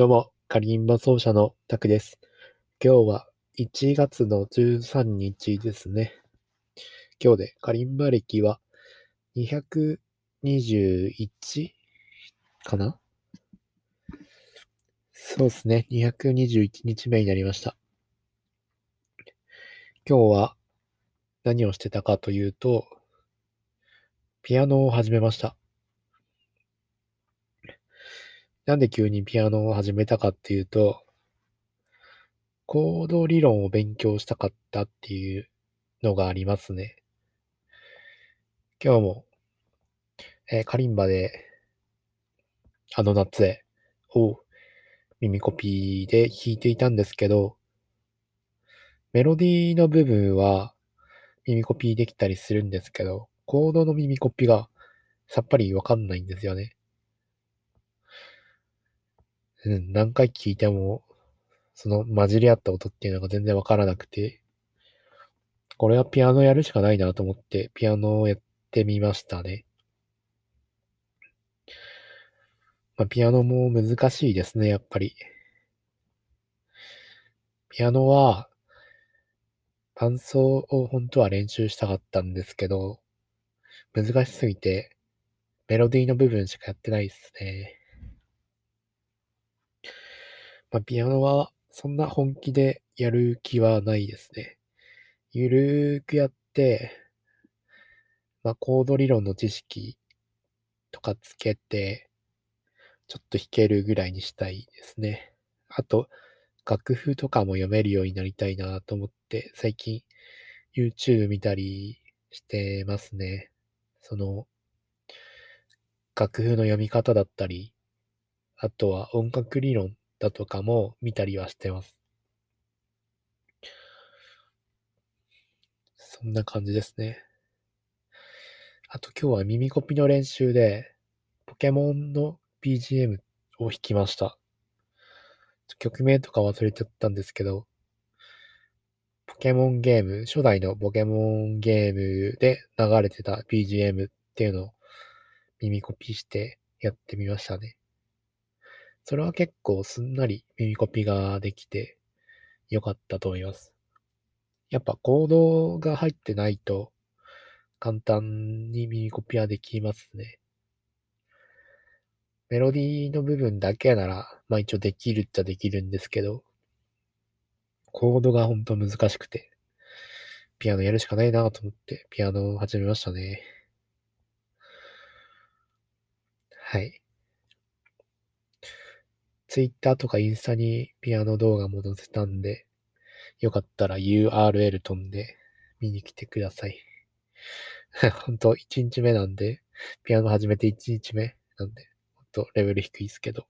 どうも、カリンバ奏者のタクです。今日は1月の13日ですね。今日でカリンバ歴は221かな？そうですね。221日目になりました。今日は何をしてたかというと、ピアノを始めました。なんで急にピアノを始めたかっていうと、コード理論を勉強したかったっていうのがありますね。今日も、えーカリンバで、あの夏へを耳コピーで弾いていたんですけど、メロディーの部分は耳コピーできたりするんですけど、コードの耳コピーがさっぱりわかんないんですよね。何回聞いても、その混じり合った音っていうのが全然わからなくて、これはピアノやるしかないなと思って、ピアノをやってみましたね。まあ、ピアノも難しいですね、やっぱり。ピアノは、伴奏を本当は練習したかったんですけど、難しすぎて、メロディーの部分しかやってないですね。まあ、ピアノはそんな本気でやる気はないですね。ゆるーくやって、まあ、コード理論の知識とかつけて、ちょっと弾けるぐらいにしたいですね。あと、楽譜とかも読めるようになりたいなと思って、最近 YouTube 見たりしてますね。その、楽譜の読み方だったり、あとは音楽理論だとかも見たりはしてます。そんな感じですね。あと今日は耳コピの練習で、ポケモンの BGM を弾きました。曲名とか忘れちゃったんですけど、ポケモンゲーム、初代のポケモンゲームで流れてた BGM っていうのを耳コピしてやってみましたね。それは結構すんなり耳コピができて良かったと思います。やっぱコードが入ってないと簡単に耳コピはできますね。メロディーの部分だけなら、まあ一応できるっちゃできるんですけど、コードがほんと難しくて、ピアノやるしかないなと思って、ピアノを始めましたね。はい。ツイッターとかインスタにピアノ動画も載せたんで、よかったら URL 飛んで見に来てください。ほんと1日目なんで、ピアノ始めて1日目なんで、ほんとレベル低いですけど。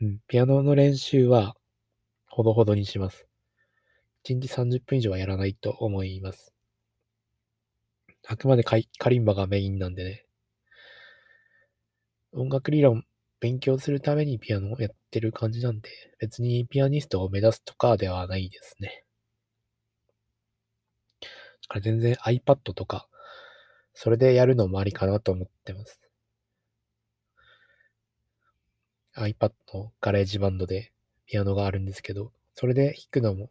うん、ピアノの練習はほどほどにします。1日30分以上はやらないと思います。あくまでカイカリンバがメインなんでね。音楽理論勉強するためにピアノをやってる感じなんで、別にピアニストを目指すとかではないですね。だから全然 iPad とか、それでやるのもありかなと思ってます。iPad の GarageBand でピアノがあるんですけど、それで弾くのも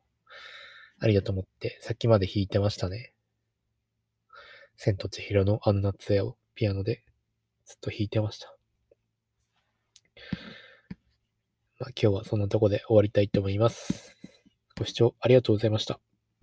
ありだと思って、さっきまで弾いてましたね。千と千尋のあの夏へをピアノでずっと弾いてました。まあ、今日はそんなとこで終わりたいと思います。ご視聴ありがとうございました。